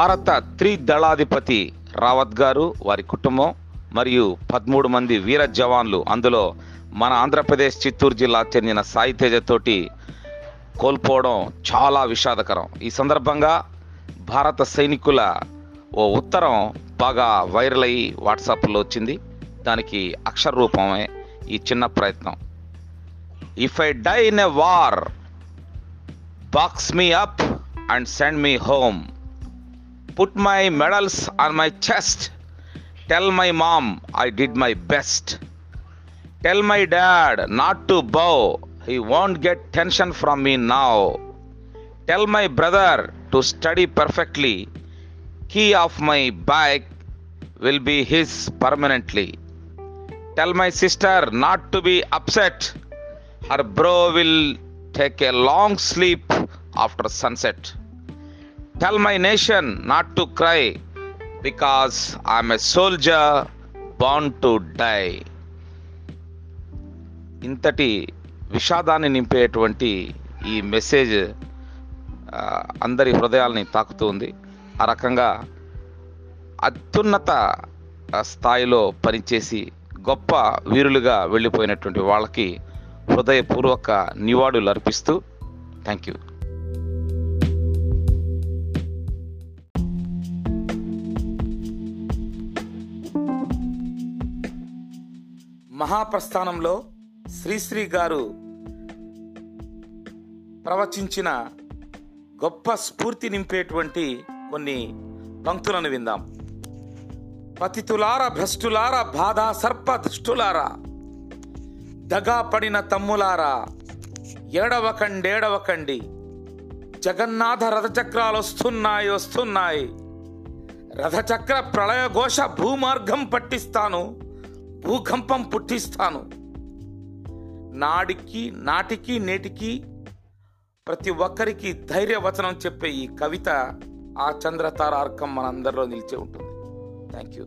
భారత త్రిదళాధిపతి రావత్ గారు వారి కుటుంబం మరియు పదమూడు మంది వీర జవాన్లు. అందులో మన ఆంధ్రప్రదేశ్ చిత్తూరు జిల్లా చెందిన సాయి తేజతోటి కోల్పోవడం చాలా విషాదకరం. ఈ సందర్భంగా భారత సైనికుల ఓ ఉత్తరం బాగా వైరల్ అయ్యి వాట్సాప్లో వచ్చింది. దానికి అక్షర రూపమే ఈ చిన్న ప్రయత్నం. If I die in a war box me up and send me home put my medals on my chest. Tell my mom I did my best. Tell my dad not to bow. He won't get tension from me now. Tell my brother to study perfectly. Key of my bike will be his permanently. Tell my sister not to be upset. Her bro will take a long sleep after sunset. Tell my nation not to cry because I'm a soldier born to die ఇంతటి విషాదాన్ని నింపేటువంటి ఈ message అందరి హృదయాల్ని తాకుతూ ఉంది. ఆ రకంగా అత్యున్నత స్థాయిలో పనిచేసి గొప్ప వీరులుగా వెళ్ళిపోయినటువంటి వాళ్ళకి హృదయపూర్వక నివాళులు అర్పిస్తూ థ్యాంక్ యూ మహాప్రస్థానంలో శ్రీశ్రీ గారు ప్రవచించిన గొప్ప స్ఫూర్తి నింపేటువంటి కొన్ని పంక్తులను విందాం. పతితులార భ్రష్టులార బాధ సర్ప దుష్టులారా దగా పడిన తమ్ములారా ఏడవకండేడవకండి జగన్నాథ రథచక్రాలు వస్తున్నాయి వస్తున్నాయి రథచక్ర ప్రళయఘోష భూమార్గం పట్టిస్తాను భూకంపం పుట్టిస్తాను. నాడికి నాటికి నేటికి ప్రతి ఒక్కరికి ధైర్యవచనం చెప్పే ఈ కవిత ఆ చంద్రతార అర్కం మనందరిలో నిలిచే ఉంటుంది. Thank you